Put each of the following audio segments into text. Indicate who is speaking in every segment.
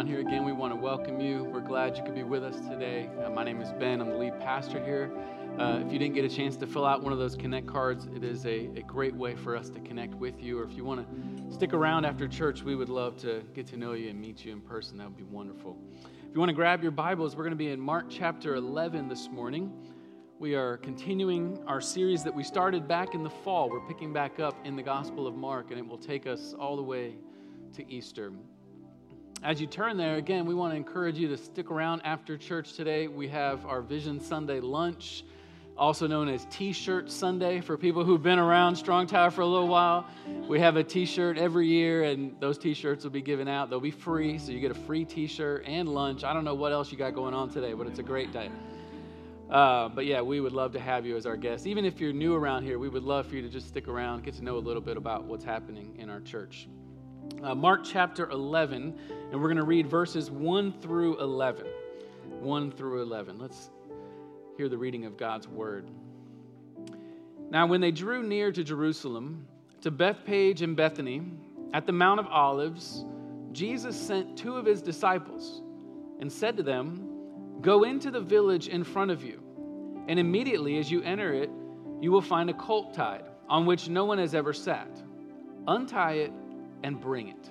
Speaker 1: around here, again, we want to welcome you. We're glad you could be with us today. Uh, my name is Ben, I'm the lead pastor here. Uh, if you didn't get a chance to fill out one of those Connect cards, it is a, a great way for us to connect with you. Or if you want to stick around after church, we would love to get to know you and meet you in person. That would be wonderful. If you want to grab your Bibles, we're going to be in Mark chapter 11 this morning. We are continuing our series that we started back in the fall. We're picking back up in the Gospel of Mark, and it will take us all the way to Easter. As you turn there, again, we want to encourage you to stick around after church today. We have our Vision Sunday lunch, also known as T shirt Sunday for people who've been around Strong Tower for a little while. We have a t shirt every year, and those t shirts will be given out. They'll be free, so you get a free t shirt and lunch. I don't know what else you got going on today, but it's a great day. Uh, but yeah, we would love to have you as our guest. Even if you're new around here, we would love for you to just stick around, get to know a little bit about what's happening in our church. Uh, Mark chapter 11, and we're going to read verses 1 through 11. 1 through 11. Let's hear the reading of God's word. Now, when they drew near to Jerusalem, to Bethphage and Bethany, at the Mount of Olives, Jesus sent two of his disciples and said to them, Go into the village in front of you, and immediately as you enter it, you will find a colt tied on which no one has ever sat. Untie it and bring it.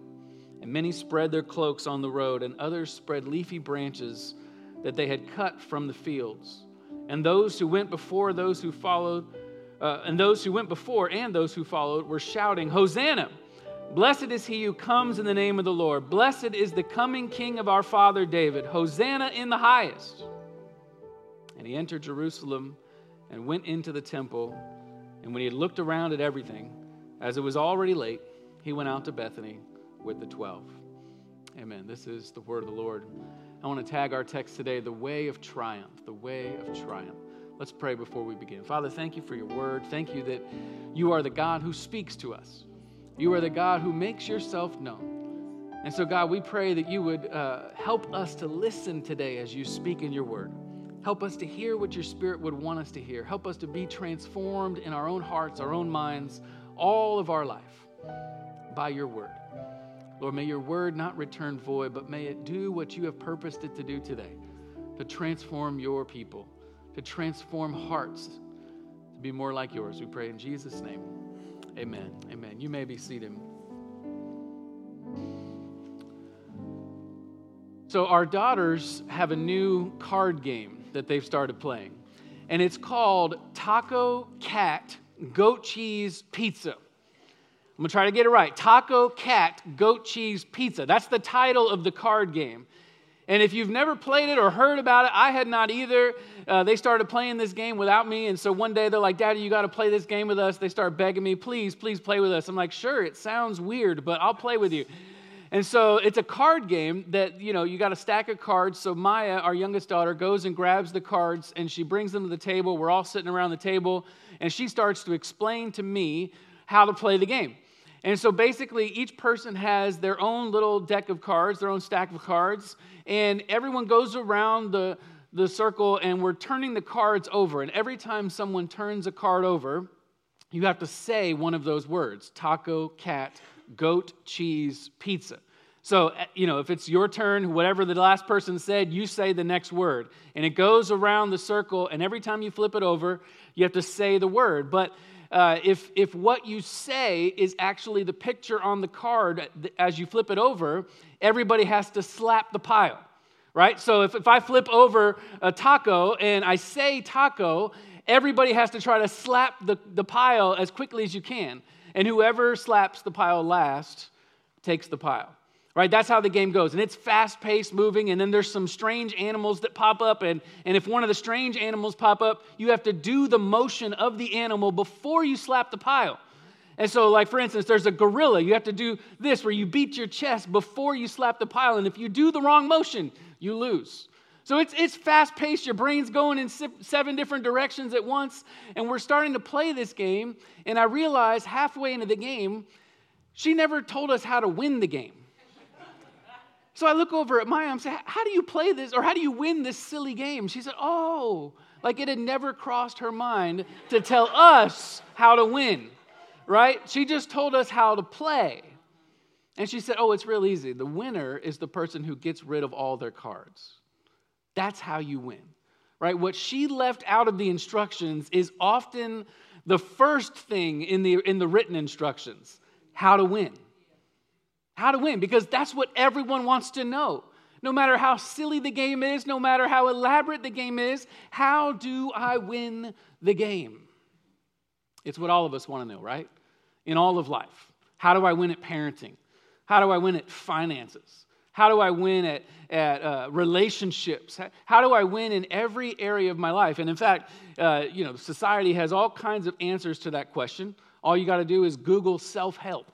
Speaker 1: And many spread their cloaks on the road, and others spread leafy branches that they had cut from the fields. And those who went before, those who followed, uh, and those who went before and those who followed were shouting, Hosanna! Blessed is he who comes in the name of the Lord. Blessed is the coming King of our father David. Hosanna in the highest. And he entered Jerusalem and went into the temple. And when he had looked around at everything, as it was already late, he went out to Bethany with the twelve. Amen. This is the word of the Lord. I want to tag our text today, the way of triumph. The way of triumph. Let's pray before we begin. Father, thank you for your word. Thank you that you are the God who speaks to us. You are the God who makes yourself known. And so, God, we pray that you would uh, help us to listen today as you speak in your word. Help us to hear what your Spirit would want us to hear. Help us to be transformed in our own hearts, our own minds, all of our life by your word. Lord, may your word not return void, but may it do what you have purposed it to do today to transform your people, to transform hearts, to be more like yours. We pray in Jesus' name. Amen. Amen. You may be seated. So, our daughters have a new card game that they've started playing. And it's called Taco Cat Goat Cheese Pizza. I'm gonna try to get it right. Taco Cat Goat Cheese Pizza. That's the title of the card game. And if you've never played it or heard about it, I had not either. Uh, they started playing this game without me. And so one day they're like, Daddy, you got to play this game with us. They start begging me, please, please play with us. I'm like, sure, it sounds weird, but I'll play with you. And so it's a card game that, you know, you got a stack of cards. So Maya, our youngest daughter, goes and grabs the cards and she brings them to the table. We're all sitting around the table and she starts to explain to me how to play the game. And so basically, each person has their own little deck of cards, their own stack of cards, and everyone goes around the, the circle and we're turning the cards over. And every time someone turns a card over, you have to say one of those words taco, cat, goat cheese pizza. So, eh, you know, if it's your turn, whatever the last person said, you say the next word. And it goes around the circle, and every time you flip it over, you have to say the word. But uh, if, if what you say is actually the picture on the card as you flip it over, everybody has to slap the pile, right? So if, if I flip over a taco and I say taco, everybody has to try to slap the, the pile as quickly as you can and whoever slaps the pile last takes the pile. Right? That's how the game goes. And it's fast paced moving, and then there's some strange animals that pop up. And, and if one of the strange animals pop up, you have to do the motion of the animal before you slap the pile. And so, like for instance, there's a gorilla. You have to do this where you beat your chest before you slap the pile. And if you do the wrong motion, you lose. So it's, it's fast paced. Your brain's going in seven different directions at once. And we're starting to play this game. And I realize halfway into the game, she never told us how to win the game. So I look over at Maya and say, How do you play this or how do you win this silly game? She said, Oh, like it had never crossed her mind to tell us how to win, right? She just told us how to play. And she said, Oh, it's real easy. The winner is the person who gets rid of all their cards. That's how you win, right? What she left out of the instructions is often the first thing in the, in the written instructions how to win. How to win, because that's what everyone wants to know. No matter how silly the game is, no matter how elaborate the game is, how do I win the game? It's what all of us want to know, right? In all of life. How do I win at parenting? How do I win at finances? How do I win at, at uh, relationships? How do I win in every area of my life? And in fact, uh, you know, society has all kinds of answers to that question. All you got to do is Google self help.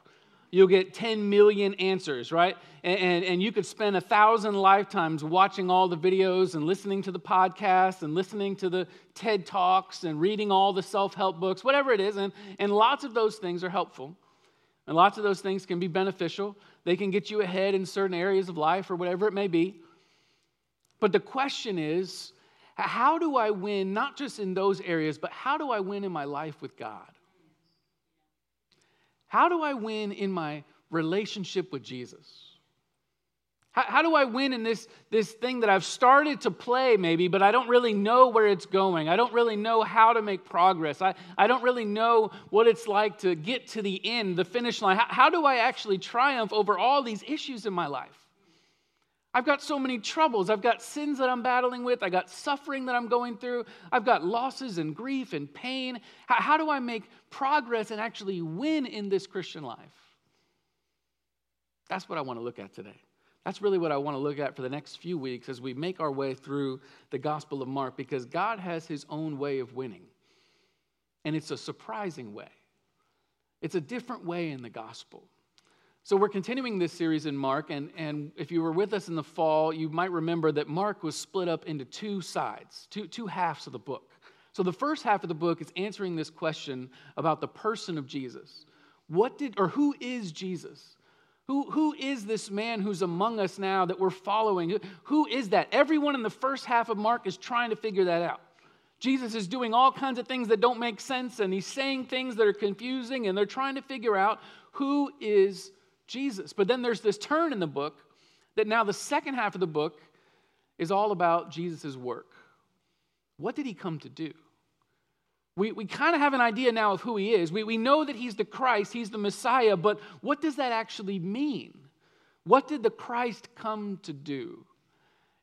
Speaker 1: You'll get 10 million answers, right? And, and, and, you could spend a thousand lifetimes watching all the videos and listening to the podcasts and listening to the TED Talks and reading all the self help books, whatever it is. And, and lots of those things are helpful. And lots of those things can be beneficial. They can get you ahead in certain areas of life or whatever it may be. But the question is how do I win, not just in those areas, but how do I win in my life with God? How do I win in my relationship with Jesus? How, how, do I win in this, this thing that I've started to play, maybe, but I don't really know where it's going? I don't really know how to make progress. I, I don't really know what it's like to get to the end, the finish line. How, how do I actually triumph over all these issues in my life? I've got so many troubles. I've got sins that I'm battling with. I got suffering that I'm going through. I've got losses and grief and pain. How, how do I make progress and actually win in this Christian life? That's what I want to look at today. That's really what I want to look at for the next few weeks as we make our way through the Gospel of Mark because God has his own way of winning. And it's a surprising way, it's a different way in the Gospel. So, we're continuing this series in Mark, and, and if you were with us in the fall, you might remember that Mark was split up into two sides, two, two halves of the book. So, the first half of the book is answering this question about the person of Jesus. What did, or who is Jesus? Who, who is this man who's among us now that we're following? Who is that? Everyone in the first half of Mark is trying to figure that out. Jesus is doing all kinds of things that don't make sense, and he's saying things that are confusing, and they're trying to figure out who is Jesus. But then there's this turn in the book that now the second half of the book is all about Jesus' work. What did he come to do? We, we kind of have an idea now of who he is. We, we know that he's the Christ, he's the Messiah, but what does that actually mean? What did the Christ come to do?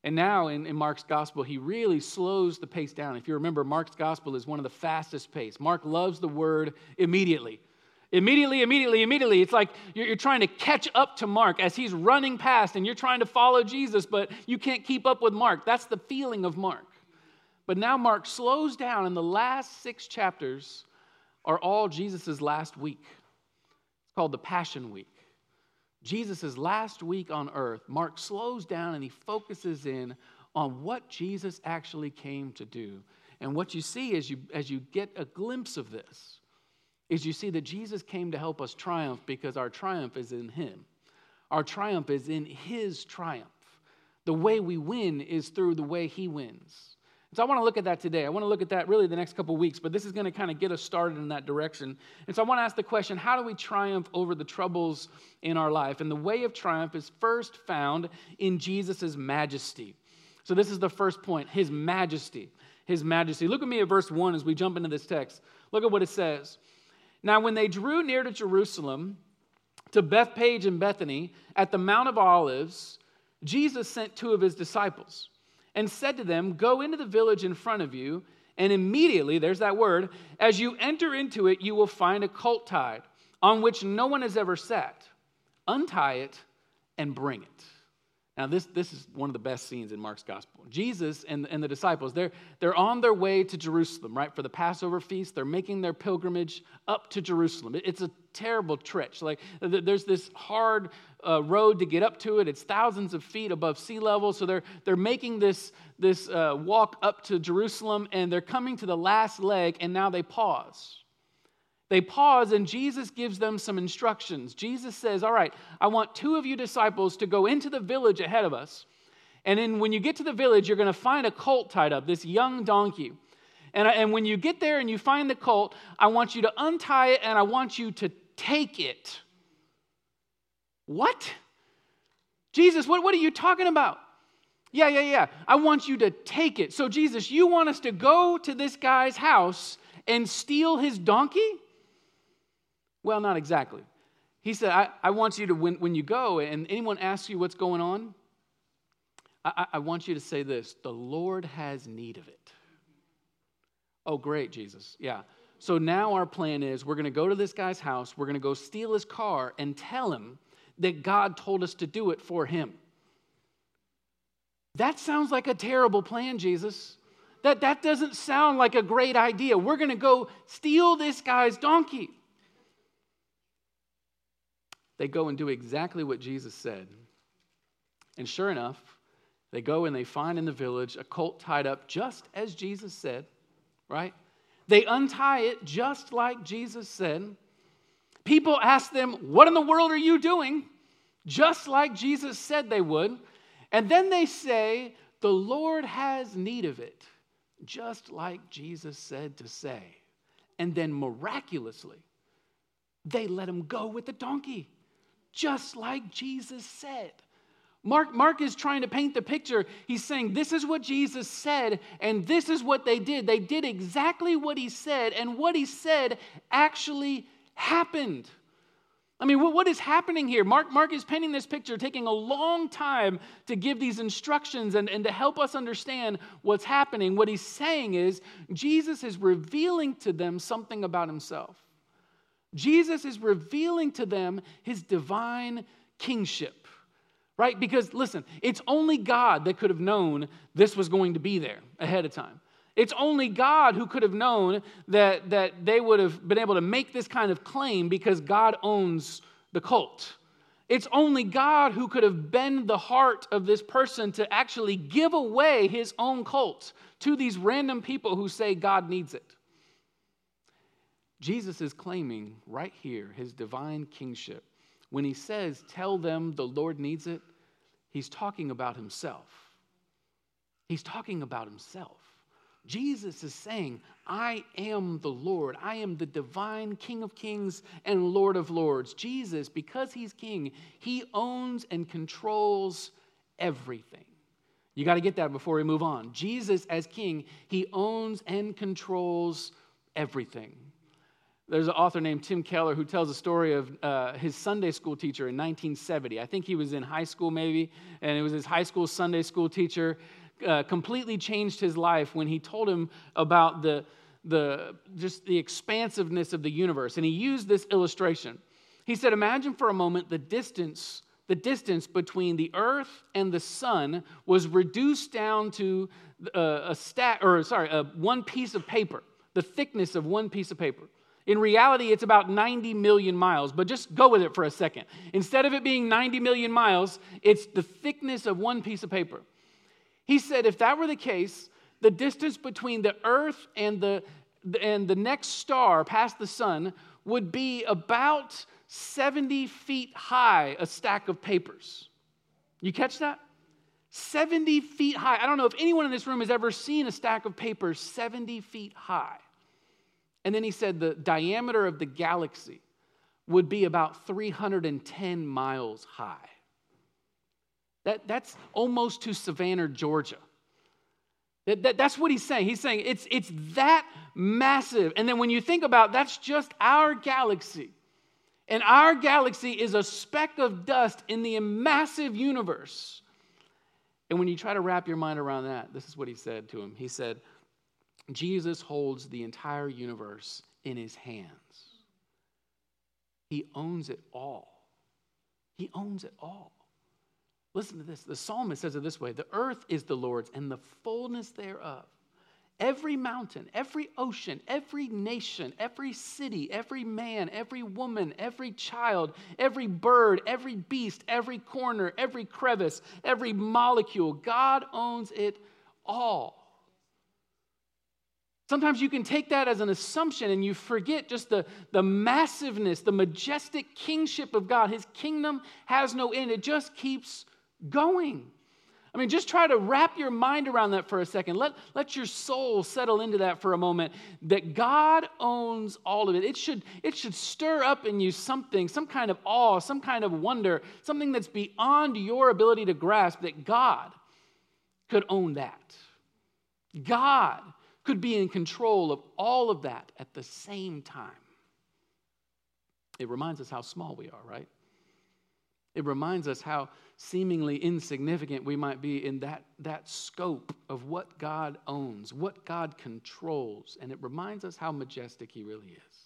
Speaker 1: And now in, in, Mark's gospel, he really slows the pace down. If you remember, Mark's gospel is one of the fastest pace. Mark loves the word immediately. Immediately, immediately, immediately. It's like you're, you're trying to catch up to Mark as he's running past and you're trying to follow Jesus, but you can't keep up with Mark. That's the feeling of Mark. But now Mark slows down, and the last six chapters are all Jesus' last week. It's called the Passion Week. Jesus' last week on earth, Mark slows down and he focuses in on what Jesus actually came to do. And what you see as you, as you get a glimpse of this is you see that Jesus came to help us triumph because our triumph is in him. Our triumph is in his triumph. The way we win is through the way he wins. So I want to look at that today. I want to look at that really the next couple weeks, but this is going to kind of get us started in that direction. And so I want to ask the question how do we triumph over the troubles in our life? And the way of triumph is first found in Jesus' majesty. So this is the first point his majesty. His majesty. Look at me at verse 1 as we jump into this text. Look at what it says. Now, when they drew near to Jerusalem, to Bethphage and Bethany, at the Mount of Olives, Jesus sent two of his disciples and said to them, Go into the village in front of you, and immediately, there's that word, as you enter into it, you will find a colt tied, on which no one has ever sat. Untie it and bring it. Now, this, this is one of the best scenes in Mark's gospel. Jesus and, and the disciples, they're, they're on their way to Jerusalem, right, for the Passover feast. They're making their pilgrimage up to Jerusalem. It's a terrible trek. Like, there's this hard uh, road to get up to it. It's thousands of feet above sea level. So they're, they're making this, this uh, walk up to Jerusalem, and they're coming to the last leg, and now they pause. They pause and Jesus gives them some instructions. Jesus says, All right, I want two of you disciples to go into the village ahead of us. And then when you get to the village, you're going to find a colt tied up, this young donkey. And, and when you get there and you find the colt, I want you to untie it and I want you to take it. What? Jesus, what, what are you talking about? Yeah, yeah, yeah. I want you to take it. So, Jesus, you want us to go to this guy's house and steal his donkey? Well, not exactly. He said, I, I want you to, when, when you go and anyone asks you what's going on, I, I want you to say this the Lord has need of it. Oh, great, Jesus. Yeah. So now our plan is we're going to go to this guy's house, we're going to go steal his car and tell him that God told us to do it for him. That sounds like a terrible plan, Jesus. That, that doesn't sound like a great idea. We're going to go steal this guy's donkey. They go and do exactly what Jesus said. And sure enough, they go and they find in the village a colt tied up just as Jesus said, right? They untie it just like Jesus said. People ask them, What in the world are you doing? Just like Jesus said they would. And then they say, The Lord has need of it, just like Jesus said to say. And then miraculously, they let him go with the donkey just like Jesus said. Mark, Mark is trying to paint the picture. He's saying, This is what Jesus said, and this is what they did. They did exactly what he said, and what he said actually happened. I mean, what is happening here? Mark, Mark is painting this picture, taking a long time to give these instructions and, and to help us understand what's happening. What he's saying is, Jesus is revealing to them something about himself. Jesus is revealing to them his divine kingship, right? Because listen, it's only God that could have known this was going to be there ahead of time. It's only God who could have known that, that they would have been able to make this kind of claim because God owns the cult. It's only God who could have bent the heart of this person to actually give away his own cult to these random people who say God needs it. Jesus is claiming right here his divine kingship. When he says, Tell them the Lord needs it, he's talking about himself. He's talking about himself. Jesus is saying, I am the Lord. I am the divine King of kings and Lord of lords. Jesus, because he's king, he owns and controls everything. You got to get that before we move on. Jesus, as king, he owns and controls everything. There's an author named Tim Keller who tells a story of uh, his Sunday school teacher in 1970. I think he was in high school, maybe, and it was his high school Sunday school teacher. Uh, completely changed his life when he told him about the, the, just the expansiveness of the universe. And he used this illustration. He said, Imagine for a moment the distance, the distance between the earth and the sun was reduced down to uh, a stat, or sorry, a, one piece of paper, the thickness of one piece of paper. In reality, it's about 90 million miles, but just go with it for a second. Instead of it being 90 million miles, it's the thickness of one piece of paper. He said if that were the case, the distance between the earth and the, and the next star past the sun would be about 70 feet high, a stack of papers. You catch that? 70 feet high. I don't know if anyone in this room has ever seen a stack of papers 70 feet high. And then he said the diameter of the galaxy would be about 310 miles high. That, that's almost to Savannah, Georgia. That, that, that's what he's saying. He's saying it's, it's that massive. And then when you think about that's just our galaxy. And our galaxy is a speck of dust in the massive universe. And when you try to wrap your mind around that, this is what he said to him. He said, Jesus holds the entire universe in his hands. He owns it all. He owns it all. Listen to this. The psalmist says it this way The earth is the Lord's and the fullness thereof. Every mountain, every ocean, every nation, every city, every man, every woman, every child, every bird, every beast, every corner, every crevice, every molecule, God owns it all. Sometimes you can take that as an assumption and you forget just the, the massiveness, the majestic kingship of God. His kingdom has no end, it just keeps going. I mean, just try to wrap your mind around that for a second. Let, let your soul settle into that for a moment that God owns all of it. It should, it should stir up in you something, some kind of awe, some kind of wonder, something that's beyond your ability to grasp that God could own that. God could be in control of all of that at the same time. It reminds us how small we are, right? It reminds us how seemingly insignificant we might be in that, that scope of what God owns, what God controls. And it reminds us how majestic He really is.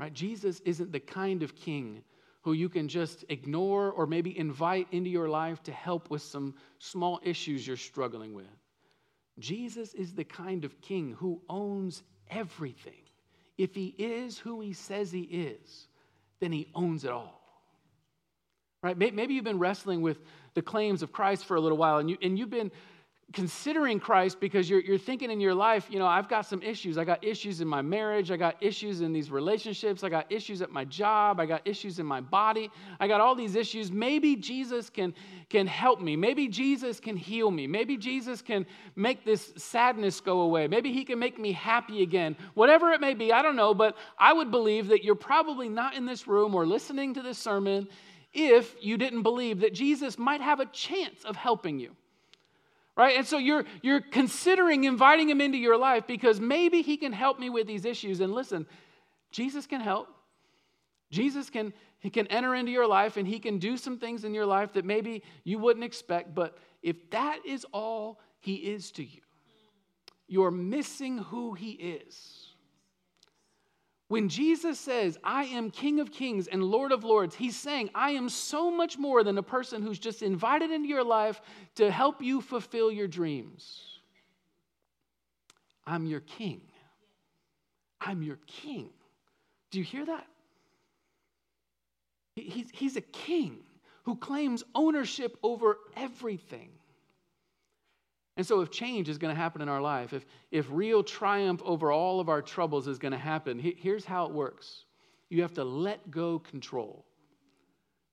Speaker 1: Right? Jesus isn't the kind of king who you can just ignore or maybe invite into your life to help with some small issues you're struggling with. Jesus is the kind of king who owns everything. If he is who he says he is, then he owns it all right? Maybe you've been wrestling with the claims of Christ for a little while and, you, and you've been considering Christ because you're, you're thinking in your life, you know, I've got some issues. I got issues in my marriage. I got issues in these relationships. I got issues at my job. I got issues in my body. I got all these issues. Maybe Jesus can, can help me. Maybe Jesus can heal me. Maybe Jesus can make this sadness go away. Maybe he can make me happy again. Whatever it may be, I don't know, but I would believe that you're probably not in this room or listening to this sermon if you didn't believe that Jesus might have a chance of helping you. Right? And so you're, you're considering inviting him into your life because maybe he can help me with these issues. And listen, Jesus can help. Jesus can, he can enter into your life and he can do some things in your life that maybe you wouldn't expect. But if that is all he is to you, you're missing who he is. When Jesus says, I am King of Kings and Lord of Lords, he's saying, I am so much more than a person who's just invited into your life to help you fulfill your dreams. I'm your King. I'm your King. Do you hear that? He's, he's a king who claims ownership over everything. And so, if change is going to happen in our life, if, if real triumph over all of our troubles is going to happen, here's how it works you have to let go control.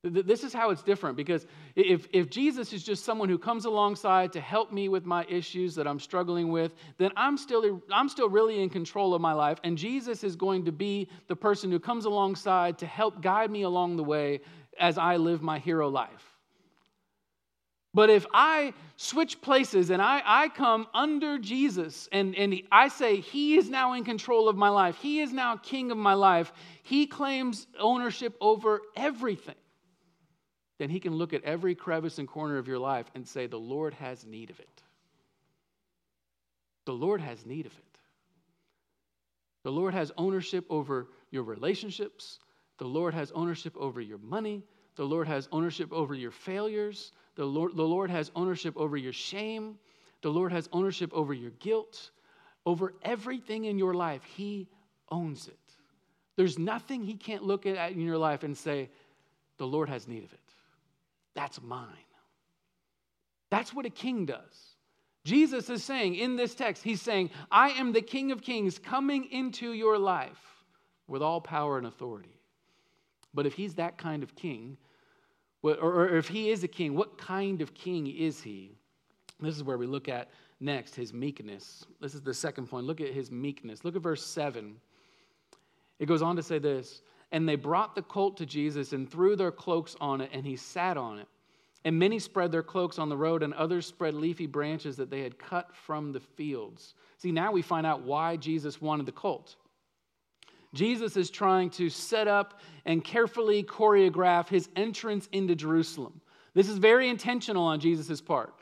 Speaker 1: This is how it's different because if, if Jesus is just someone who comes alongside to help me with my issues that I'm struggling with, then I'm still, I'm still really in control of my life. And Jesus is going to be the person who comes alongside to help guide me along the way as I live my hero life. But if I switch places and I, I come under Jesus and, and I say, He is now in control of my life, He is now king of my life, He claims ownership over everything, then He can look at every crevice and corner of your life and say, The Lord has need of it. The Lord has need of it. The Lord has ownership over your relationships. The Lord has ownership over your money. The Lord has ownership over your failures. The Lord, the Lord has ownership over your shame. The Lord has ownership over your guilt, over everything in your life. He owns it. There's nothing He can't look at in your life and say, The Lord has need of it. That's mine. That's what a king does. Jesus is saying in this text, He's saying, I am the King of Kings coming into your life with all power and authority. But if He's that kind of king, or if he is a king, what kind of king is he? This is where we look at next his meekness. This is the second point. Look at his meekness. Look at verse 7. It goes on to say this And they brought the colt to Jesus and threw their cloaks on it, and he sat on it. And many spread their cloaks on the road, and others spread leafy branches that they had cut from the fields. See, now we find out why Jesus wanted the colt. Jesus is trying to set up and carefully choreograph his entrance into Jerusalem. This is very intentional on Jesus' part.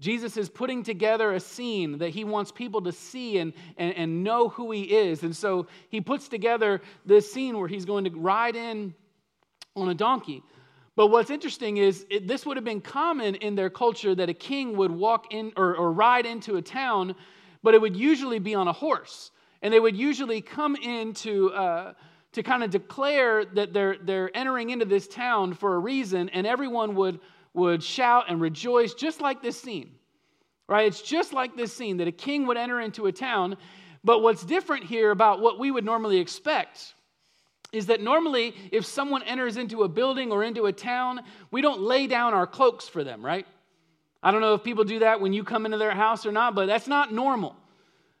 Speaker 1: Jesus is putting together a scene that he wants people to see and, and, and know who he is. And so he puts together this scene where he's going to ride in on a donkey. But what's interesting is it, this would have been common in their culture that a king would walk in or, or ride into a town, but it would usually be on a horse. And they would usually come in to, uh, to kind of declare that they're, they're entering into this town for a reason, and everyone would, would shout and rejoice, just like this scene. Right? It's just like this scene that a king would enter into a town. But what's different here about what we would normally expect is that normally if someone enters into a building or into a town, we don't lay down our cloaks for them, right? I don't know if people do that when you come into their house or not, but that's not normal.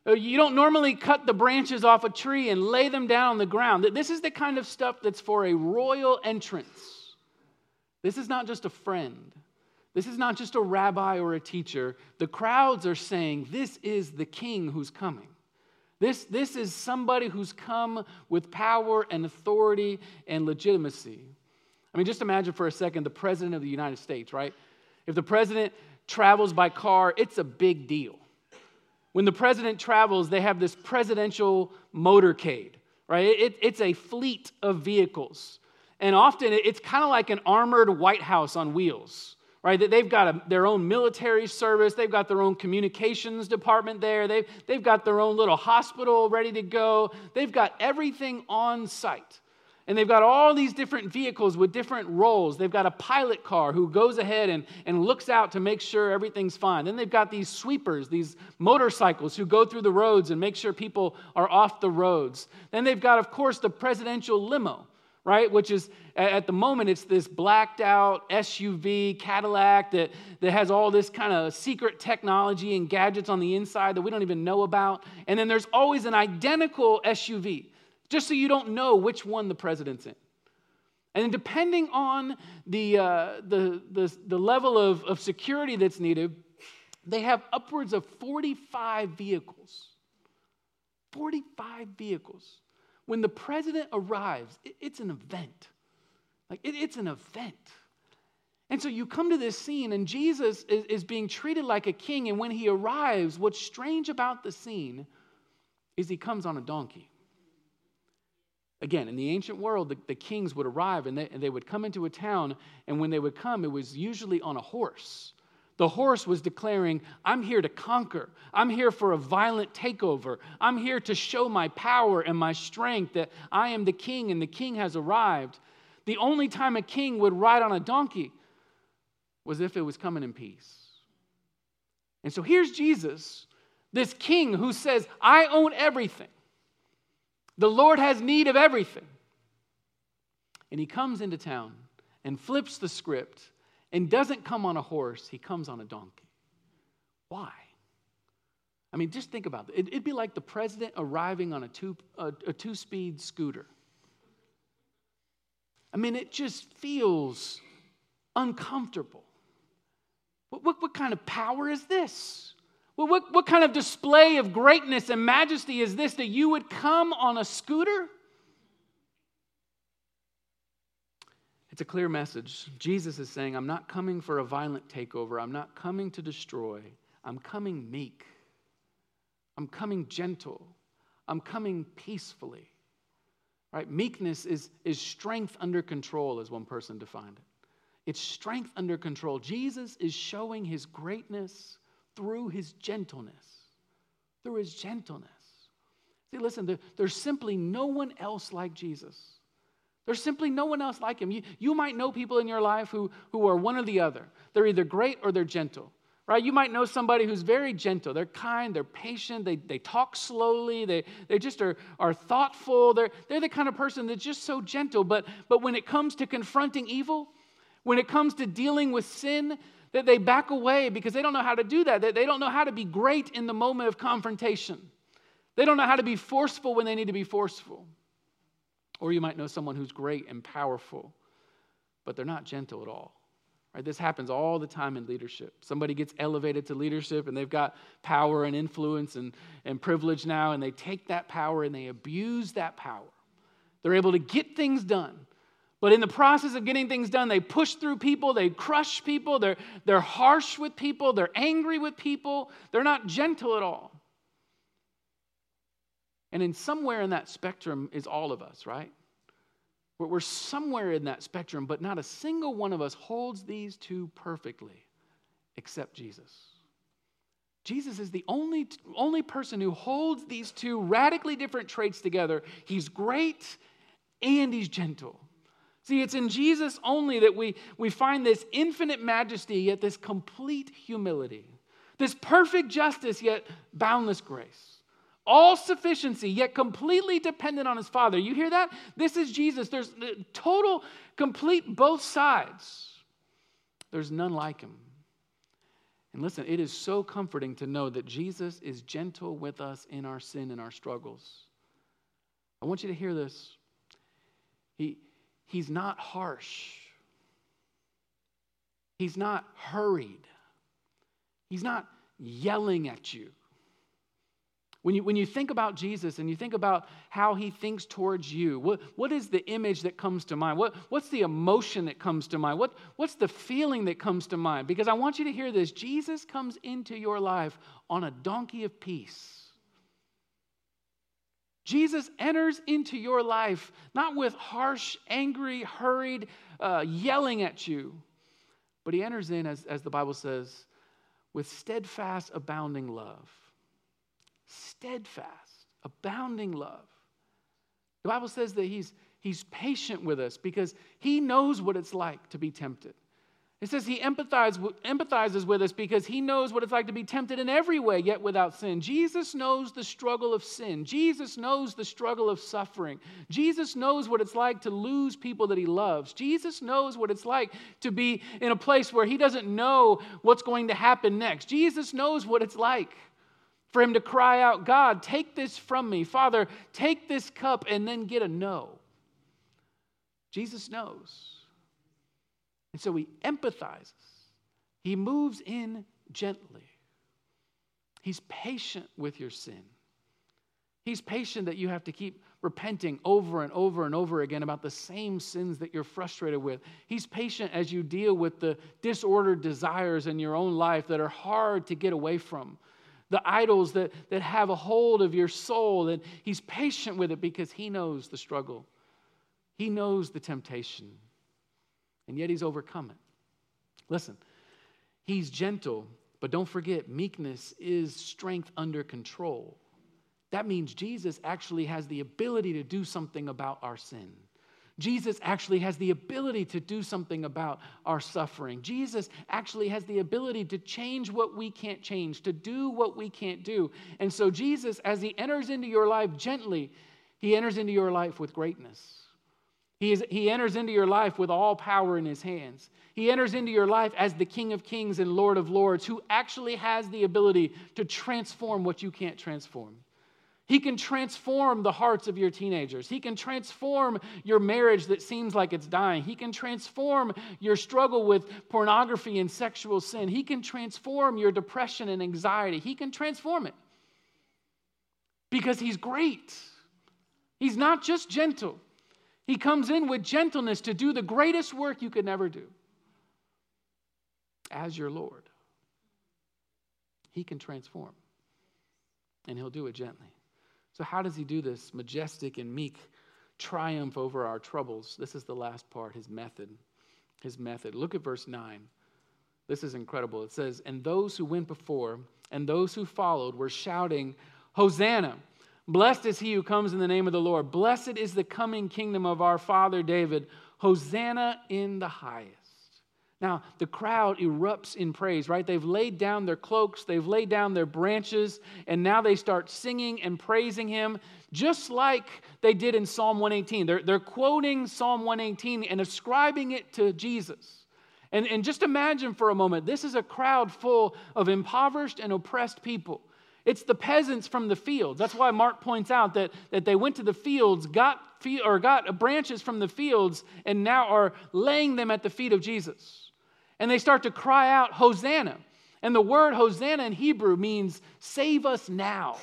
Speaker 1: Uh, you don't normally cut the branches off a tree and lay them down on the ground. This is the kind of stuff that's for a royal entrance. This is not just a friend. This is not just a rabbi or a teacher. The crowds are saying, This is the king who's coming. This, this is somebody who's come with power and authority and legitimacy. I mean, just imagine for a second the president of the United States, right? If the president travels by car, it's a big deal. When the president travels, they have this presidential motorcade, right? It, it's a fleet of vehicles. And often it's kind of like an armored White House on wheels right? They've got a, their own military service, they've got their own communications department there, they've, they've got their own little hospital ready to go, they've got everything on site. And they've got all these different vehicles with different roles. They've got a pilot car who goes ahead and, and looks out to make sure everything's fine. Then they've got these sweepers, these motorcycles who go through the roads and make sure people are off the roads. Then they've got, of course, the presidential limo right? Which is, at the moment, it's this blacked out SUV Cadillac that, that has all this kind of secret technology and gadgets on the inside that we don't even know about. And then there's always an identical SUV, just so you don't know which one the president's in. And depending on the, uh, the, the, the level of, of security that's needed, they have upwards of 45 vehicles. 45 vehicles when the president arrives, it's an event. Like, it's an event. And so you come to this scene, and Jesus is, is being treated like a king. And when he arrives, what's strange about the scene is he comes on a donkey. Again, in the ancient world, the, the kings would arrive and they, and they would come into a town, and when they would come, it was usually on a horse. The horse was declaring, I'm here to conquer. I'm here for a violent takeover. I'm here to show my power and my strength that I am the king and the king has arrived. The only time a king would ride on a donkey was if it was coming in peace. And so here's Jesus, this king who says, I own everything. The Lord has need of everything. And he comes into town and flips the script and doesn't come on a horse, he comes on a donkey. Why? I mean, just think about it. It'd be like the president arriving on a two, a, a two speed scooter. I mean, it just feels uncomfortable. What, what, what kind of power is this? What, what, kind of display of greatness and majesty is this that you would come on a scooter? It's a clear message. Jesus is saying, I'm not coming for a violent takeover. I'm not coming to destroy. I'm coming meek. I'm coming gentle. I'm coming peacefully. Right? Meekness is, is strength under control, as one person defined it. It's strength under control. Jesus is showing his greatness through his gentleness. Through his gentleness. See, listen, there, there's simply no one else like Jesus. There's simply no one else like him. You, you might know people in your life who, who are one or the other. They're either great or they're gentle, right? You might know somebody who's very gentle. They're kind, they're patient, they, they talk slowly, they, they just are, are thoughtful. They're, they're the kind of person that's just so gentle. But, but when it comes to confronting evil, when it comes to dealing with sin, that they back away because they don't know how to do that. That They don't know how to be great in the moment of confrontation. They don't know how to be forceful when they need to be forceful. Or you might know someone who's great and powerful, but they're not gentle at all. Right? This happens all the time in leadership. Somebody gets elevated to leadership and they've got power and influence and, and privilege now, and they take that power and they abuse that power. They're able to get things done. But in the process of getting things done, they push through people, they crush people, they're, they're harsh with people, they're angry with people, they're not gentle at all. And in somewhere in that spectrum is all of us, right? We're somewhere in that spectrum, but not a single one of us holds these two perfectly except Jesus. Jesus is the only, only person who holds these two radically different traits together. He's great and he's gentle. See, it's in Jesus only that we, we find this infinite majesty, yet this complete humility, this perfect justice, yet boundless grace. All sufficiency, yet completely dependent on his Father. You hear that? This is Jesus. There's total, complete both sides. There's none like him. And listen, it is so comforting to know that Jesus is gentle with us in our sin and our struggles. I want you to hear this. He, he's not harsh, he's not hurried, he's not yelling at you. When you, when you think about Jesus and you think about how he thinks towards you, what, what is the image that comes to mind? What, what's the emotion that comes to mind? What, what's the feeling that comes to mind? Because I want you to hear this Jesus comes into your life on a donkey of peace. Jesus enters into your life not with harsh, angry, hurried, uh, yelling at you, but he enters in, as, as the Bible says, with steadfast, abounding love steadfast, abounding love. The Bible says that he's, he's patient with us because he knows what it's like to be tempted. It says he empathize, empathizes with us because he knows what it's like to be tempted in every way, yet without sin. Jesus knows the struggle of sin. Jesus knows the struggle of suffering. Jesus knows what it's like to lose people that he loves. Jesus knows what it's like to be in a place where he doesn't know what's going to happen next. Jesus knows what it's like for him to cry out, God, take this from me. Father, take this cup, and then get a no. Jesus knows. And so he empathizes, he moves in gently. He's patient with your sin. He's patient that you have to keep repenting over and over and over again about the same sins that you're frustrated with. He's patient as you deal with the disordered desires in your own life that are hard to get away from the idols that, that have a hold of your soul. And he's patient with it because he knows the struggle, he knows the temptation, and yet he's overcome it. Listen, he's gentle, but don't forget, meekness is strength under control. That means Jesus actually has the ability to do something about our sin. Jesus actually has the ability to do something about our suffering. Jesus actually has the ability to change what we can't change, to do what we can't do. And so, Jesus, as he enters into your life gently, he enters into your life with greatness. He, is, he enters into your life with all power in his hands. He enters into your life as the King of Kings and Lord of Lords, who actually has the ability to transform what you can't transform. He can transform the hearts of your teenagers. He can transform your marriage that seems like it's dying. He can transform your struggle with pornography and sexual sin. He can transform your depression and anxiety. He can transform it because He's great. He's not just gentle, He comes in with gentleness to do the greatest work you could never do as your Lord. He can transform, and He'll do it gently. So, how does he do this majestic and meek triumph over our troubles? This is the last part, his method. His method. Look at verse 9. This is incredible. It says, And those who went before and those who followed were shouting, Hosanna! Blessed is he who comes in the name of the Lord. Blessed is the coming kingdom of our father David. Hosanna in the highest. Now, the crowd erupts in praise, right? They've laid down their cloaks, they've laid down their branches, and now they start singing and praising him, just like they did in Psalm 118. They're, they're quoting Psalm 118 and ascribing it to Jesus. And, and just imagine for a moment this is a crowd full of impoverished and oppressed people. It's the peasants from the fields. That's why Mark points out that, that they went to the fields, got, or got branches from the fields, and now are laying them at the feet of Jesus and they start to cry out, Hosanna. And the word Hosanna in Hebrew means save us now.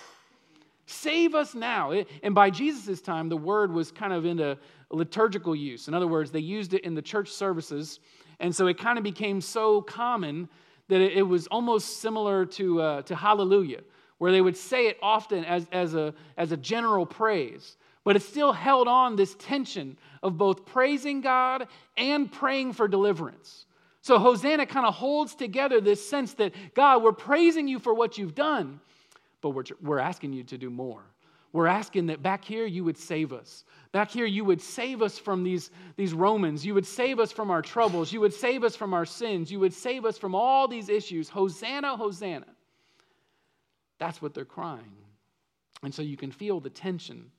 Speaker 1: Save us now. And by Jesus' time, the word was kind of into liturgical use. In other words, they used it in the church services. And so it kind of became so common that it was almost similar to, uh, to hallelujah, where they would say it often as, as, a, as a general praise. but it still held on this tension of both praising God and praying for deliverance. So Hosanna kind of holds together this sense that God, we're praising you for what you've done, but we're, we're asking you to do more. We're asking that back here you would save us. Back here you would save us from these, these Romans. You would save us from our troubles. You would save us from our sins. You would save us from all these issues. Hosanna, Hosanna. That's what they're crying. And so you can feel the tension.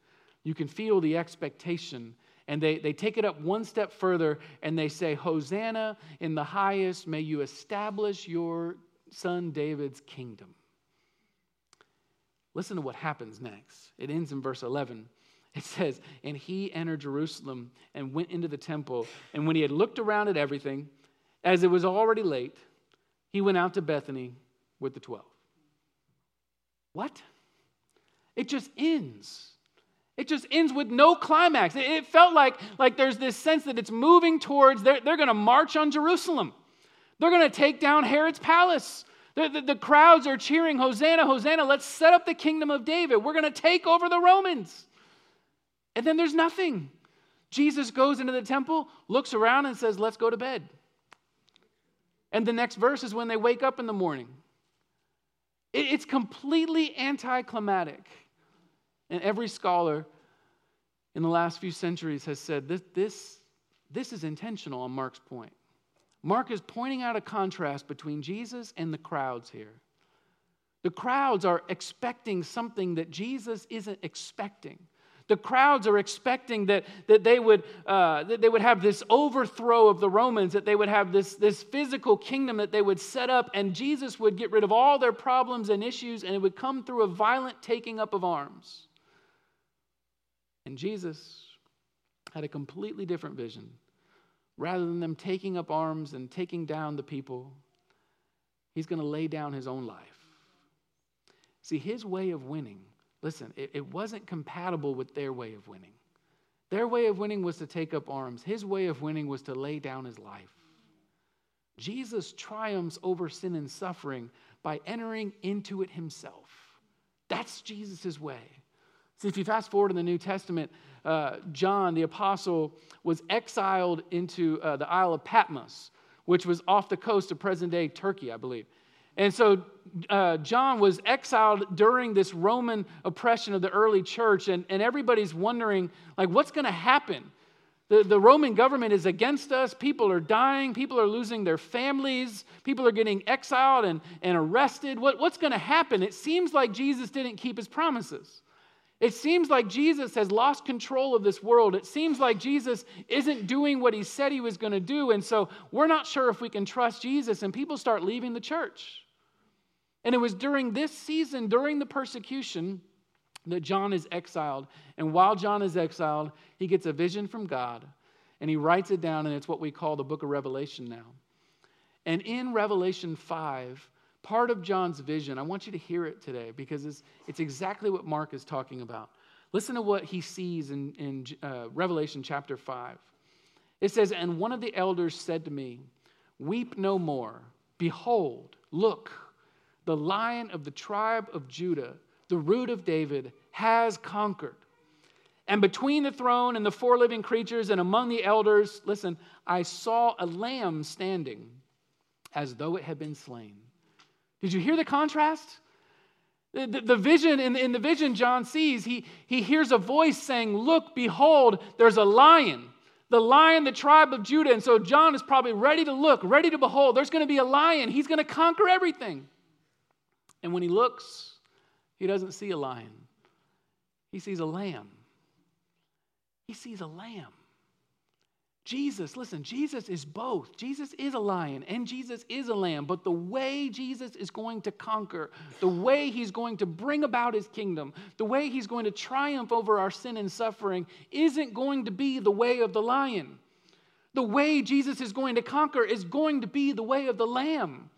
Speaker 1: You can feel the expectation. And they, they take it up one step further and they say, Hosanna in the highest, may you establish your son David's kingdom. Listen to what happens next. It ends in verse 11. It says, And he entered Jerusalem and went into the temple. And when he had looked around at everything, as it was already late, he went out to Bethany with the twelve. What? It just ends. It just ends with no climax. It felt like, like there's this sense that it's moving towards, they're, they're going to march on Jerusalem. They're going to take down Herod's palace. The, the, the, crowds are cheering, Hosanna, Hosanna, let's set up the kingdom of David. We're going to take over the Romans. And then there's nothing. Jesus goes into the temple, looks around, and says, Let's go to bed. And the next verse is when they wake up in the morning. It, it's completely anticlimactic. And every scholar in the last few centuries has said this, this, this is intentional on Mark's point. Mark is pointing out a contrast between Jesus and the crowds here. The crowds are expecting something that Jesus isn't expecting. The crowds are expecting that, that, they would, uh, that they would have this overthrow of the Romans, that they would have this, this physical kingdom that they would set up, and Jesus would get rid of all their problems and issues, and it would come through a violent taking up of arms. And Jesus had a completely different vision rather than them taking up arms and taking down the people, he's going to lay down his own life. See, his way of winning, listen, it, it, wasn't compatible with their way of winning. Their way of winning was to take up arms, his way of winning was to lay down his life. Jesus triumphs over sin and suffering by entering into it himself. That's Jesus' way. See, if you fast forward in the New Testament, uh, John, the apostle, was exiled into uh, the Isle of Patmos, which was off the coast of present day Turkey, I believe. And so uh, John was exiled during this Roman oppression of the early church, and, and everybody's wondering, like, what's going to happen? The, the Roman government is against us. People are dying. People are losing their families. People are getting exiled and, and arrested. What, what's going to happen? It seems like Jesus didn't keep his promises. It seems like Jesus has lost control of this world. It seems like Jesus isn't doing what he said he was going to do. And so we're not sure if we can trust Jesus, and people start leaving the church. And it was during this season, during the persecution, that John is exiled. And while John is exiled, he gets a vision from God and he writes it down, and it's what we call the book of Revelation now. And in Revelation 5, part of John's vision. I want you to hear it today because it's, it's exactly what Mark is talking about. Listen to what he sees in, in uh, Revelation chapter 5. It says, And one of the elders said to me, Weep no more. Behold, look, the lion of the tribe of Judah, the root of David, has conquered. And between the throne and the four living creatures and among the elders, listen, I saw a lamb standing as though it had been slain did you hear the contrast? The, the, the, vision, in, in the vision John sees, he, he hears a voice saying, Look, behold, there's a lion, the lion, the tribe of Judah. And so John is probably ready to look, ready to behold. There's going to be a lion. He's going to conquer everything. And when he looks, he doesn't see a lion, he sees a lamb. He sees a lamb. Jesus, listen, Jesus is both. Jesus is a lion and Jesus is a lamb. But the way Jesus is going to conquer, the way he's going to bring about his kingdom, the way he's going to triumph over our sin and suffering isn't going to be the way of the lion. The way Jesus is going to conquer is going to be the way of the lamb.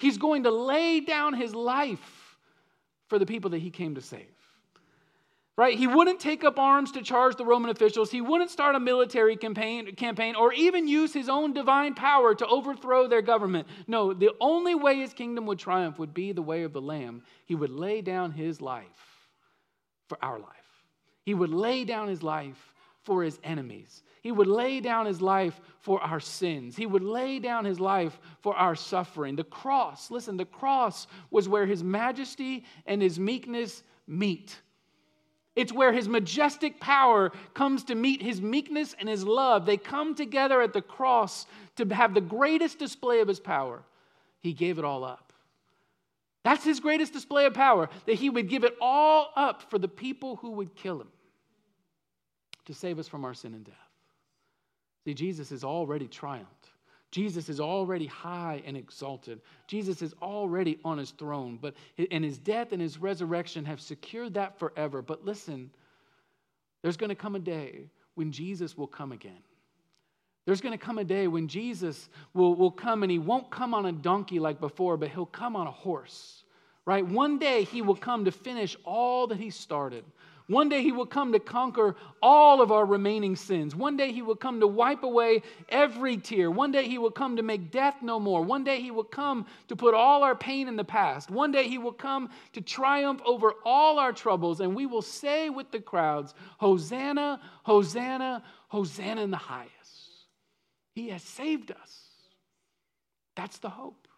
Speaker 1: He's going to lay down his life for the people that he came to save right? He wouldn't take up arms to charge the Roman officials. He wouldn't start a military campaign, campaign or even use his own divine power to overthrow their government. No, the only way his kingdom would triumph would be the way of the Lamb. He would lay down his life for our life. He would lay down his life for his enemies. He would lay down his life for our sins. He would lay down his life for our suffering. The cross, listen, the cross was where his majesty and his meekness meet. It's where his majestic power comes to meet his meekness and his love. They come together at the cross to have the greatest display of his power. He gave it all up. That's his greatest display of power, that he would give it all up for the people who would kill him to save us from our sin and death. See, Jesus has already triumphed. Jesus is already high and exalted. Jesus is already on his throne, but and his death and his resurrection have secured that forever. But listen, there's going to come a day when Jesus will come again. There's going to come a day when Jesus will, will come and he won't come on a donkey like before, but he'll come on a horse, right? One day he will come to finish all that he started. One day he will come to conquer all of our remaining sins. One day he will come to wipe away every tear. One day he will come to make death no more. One day he will come to put all our pain in the past. One day he will come to triumph over all our troubles. And we will say with the crowds, Hosanna, Hosanna, Hosanna in the highest. He has saved us. That's the hope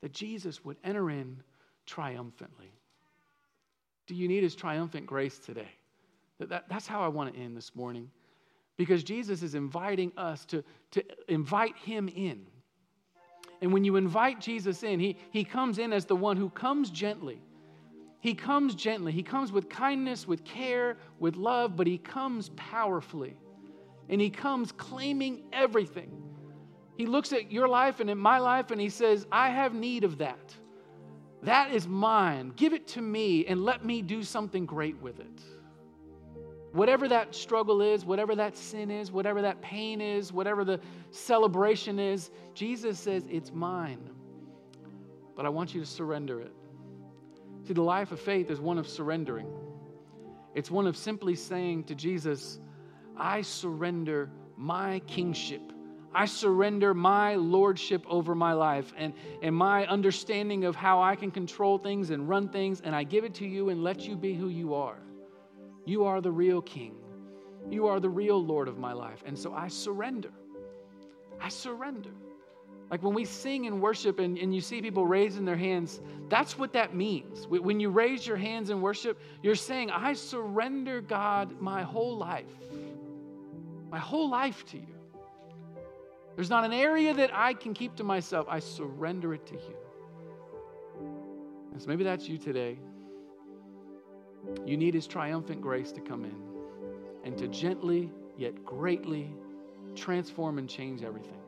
Speaker 1: that Jesus would enter in triumphantly. Do you need his triumphant grace today? That, that, that's how I want to end this morning. Because Jesus is inviting us to, to invite him in. And when you invite Jesus in, he, he comes in as the one who comes gently. He comes gently. He comes with kindness, with care, with love, but he comes powerfully. And he comes claiming everything. He looks at your life and in my life and he says, I have need of that. That is mine. Give it to me and let me do something great with it. Whatever that struggle is, whatever that sin is, whatever that pain is, whatever the celebration is, Jesus says, It's mine. But I want you to surrender it. See, the life of faith is one of surrendering, it's one of simply saying to Jesus, I surrender my kingship I surrender my lordship over my life and, and my understanding of how I can control things and run things, and I give it to you and let you be who you are. You are the real king. You are the real Lord of my life. And so I surrender. I surrender. Like when we sing and worship and, and you see people raising their hands, that's what that means. When you raise your hands in worship, you're saying, I surrender, God, my whole life, my whole life to you. There's not an area that I can keep to myself. I surrender it to you. And so maybe that's you today. You need His triumphant grace to come in and to gently yet greatly transform and change everything.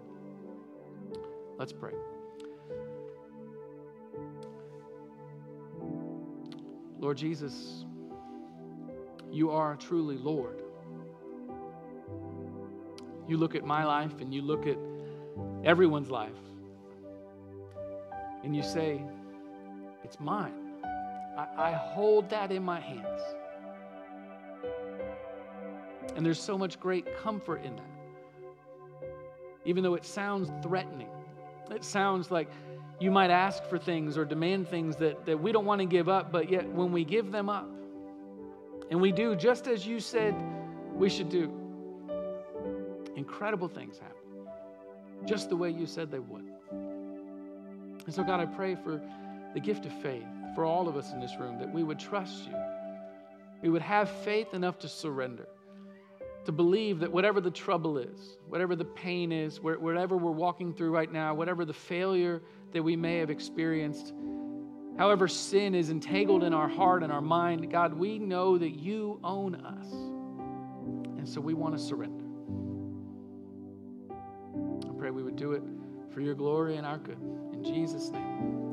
Speaker 1: Let's pray. Lord Jesus, you are truly Lord. You look at my life and you look at everyone's life and you say, It's mine. I, I hold that in my hands. And there's so much great comfort in that. Even though it sounds threatening, it sounds like you might ask for things or demand things that, that we don't want to give up, but yet when we give them up, and we do just as you said we should do, incredible things happen just the way you said they would. And so, God, I pray for the gift of faith for all of us in this room that we would trust you. We would have faith enough to surrender, to believe that whatever the trouble is, whatever the pain is, whatever we're walking through right now, whatever the failure that we may have experienced, however sin is entangled in our heart and our mind, God, we know that you own us. And so we want to surrender do it for your glory and our good. In Jesus' name.